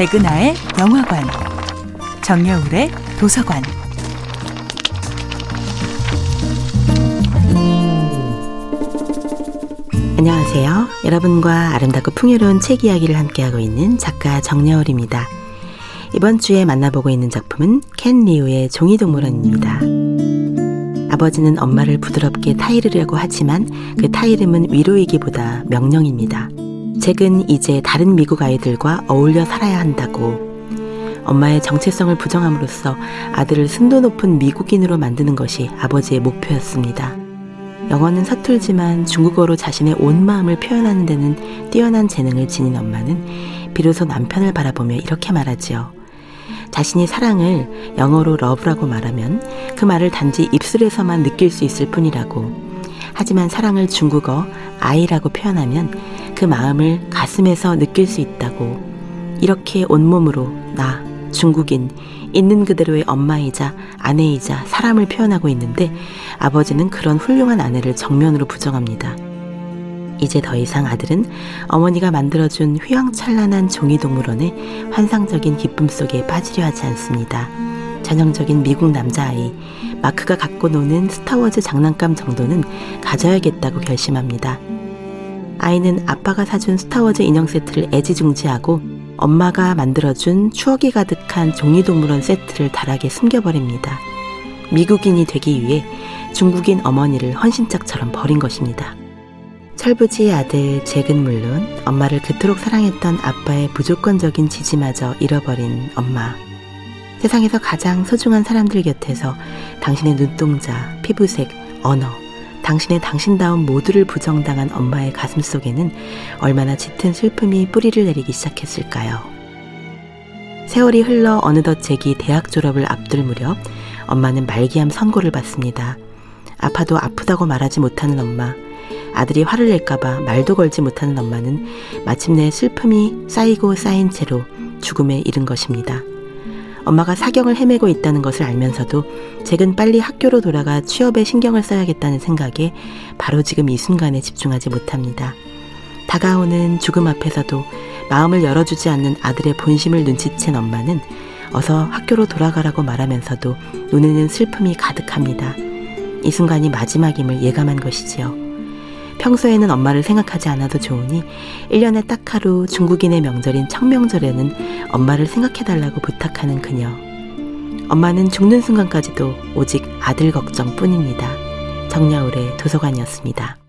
백은하의 영화관, 정여울의 도서관. 안녕하세요. 여러분과 아름답고 풍요로운 책 이야기를 함께하고 있는 작가 정여울입니다. 이번 주에 만나보고 있는 작품은 켄 리우의 종이동물원입니다. 아버지는 엄마를 부드럽게 타이르려고 하지만 그 타이름은 위로이기보다 명령입니다. 잭은 이제 다른 미국 아이들과 어울려 살아야 한다고 엄마의 정체성을 부정함으로써 아들을 순도 높은 미국인으로 만드는 것이 아버지의 목표였습니다. 영어는 서툴지만 중국어로 자신의 온 마음을 표현하는 데는 뛰어난 재능을 지닌 엄마는 비로소 남편을 바라보며 이렇게 말하지요. 자신이 사랑을 영어로 러브라고 말하면 그 말을 단지 입술에서만 느낄 수 있을 뿐이라고 하지만 사랑을 중국어 아이라고 표현하면 그 마음을 가슴에서 느낄 수 있다고 이렇게 온몸으로 나 중국인 있는 그대로의 엄마이자 아내이자 사람을 표현하고 있는데 아버지는 그런 훌륭한 아내를 정면으로 부정합니다. 이제 더 이상 아들은 어머니가 만들어준 휘황찬란한 종이동물원의 환상적인 기쁨 속에 빠지려 하지 않습니다. 전형적인 미국 남자아이, 마크가 갖고 노는 스타워즈 장난감 정도는 가져야겠다고 결심합니다. 아이는 아빠가 사준 스타워즈 인형 세트를 애지중지하고 엄마가 만들어준 추억이 가득한 종이동물원 세트를 다락에 숨겨버립니다. 미국인이 되기 위해 중국인 어머니를 헌신짝처럼 버린 것입니다. 철부지의 아들 잭은 물론 엄마를 그토록 사랑했던 아빠의 무조건적인 지지마저 잃어버린 엄마. 세상에서 가장 소중한 사람들 곁에서 당신의 눈동자, 피부색, 언어, 당신의 당신다운 모두를 부정당한 엄마의 가슴 속에는 얼마나 짙은 슬픔이 뿌리를 내리기 시작했을까요? 세월이 흘러 어느덧 잭이 대학 졸업을 앞둘 무렵 엄마는 말기암 선고를 받습니다. 아파도 아프다고 말하지 못하는 엄마, 아들이 화를 낼까봐 말도 걸지 못하는 엄마는 마침내 슬픔이 쌓이고 쌓인 채로 죽음에 이른 것입니다. 엄마가 사경을 헤매고 있다는 것을 알면서도 잭은 빨리 학교로 돌아가 취업에 신경을 써야겠다는 생각에 바로 지금 이 순간에 집중하지 못합니다. 다가오는 죽음 앞에서도 마음을 열어주지 않는 아들의 본심을 눈치챈 엄마는 어서 학교로 돌아가라고 말하면서도 눈에는 슬픔이 가득합니다. 이 순간이 마지막임을 예감한 것이지요. 평소에는 엄마를 생각하지 않아도 좋으니 1년에 딱 하루 중국인의 명절인 청명절에는 엄마를 생각해달라고 부탁하는 그녀. 엄마는 죽는 순간까지도 오직 아들 걱정 뿐입니다. 정야울의 도서관이었습니다.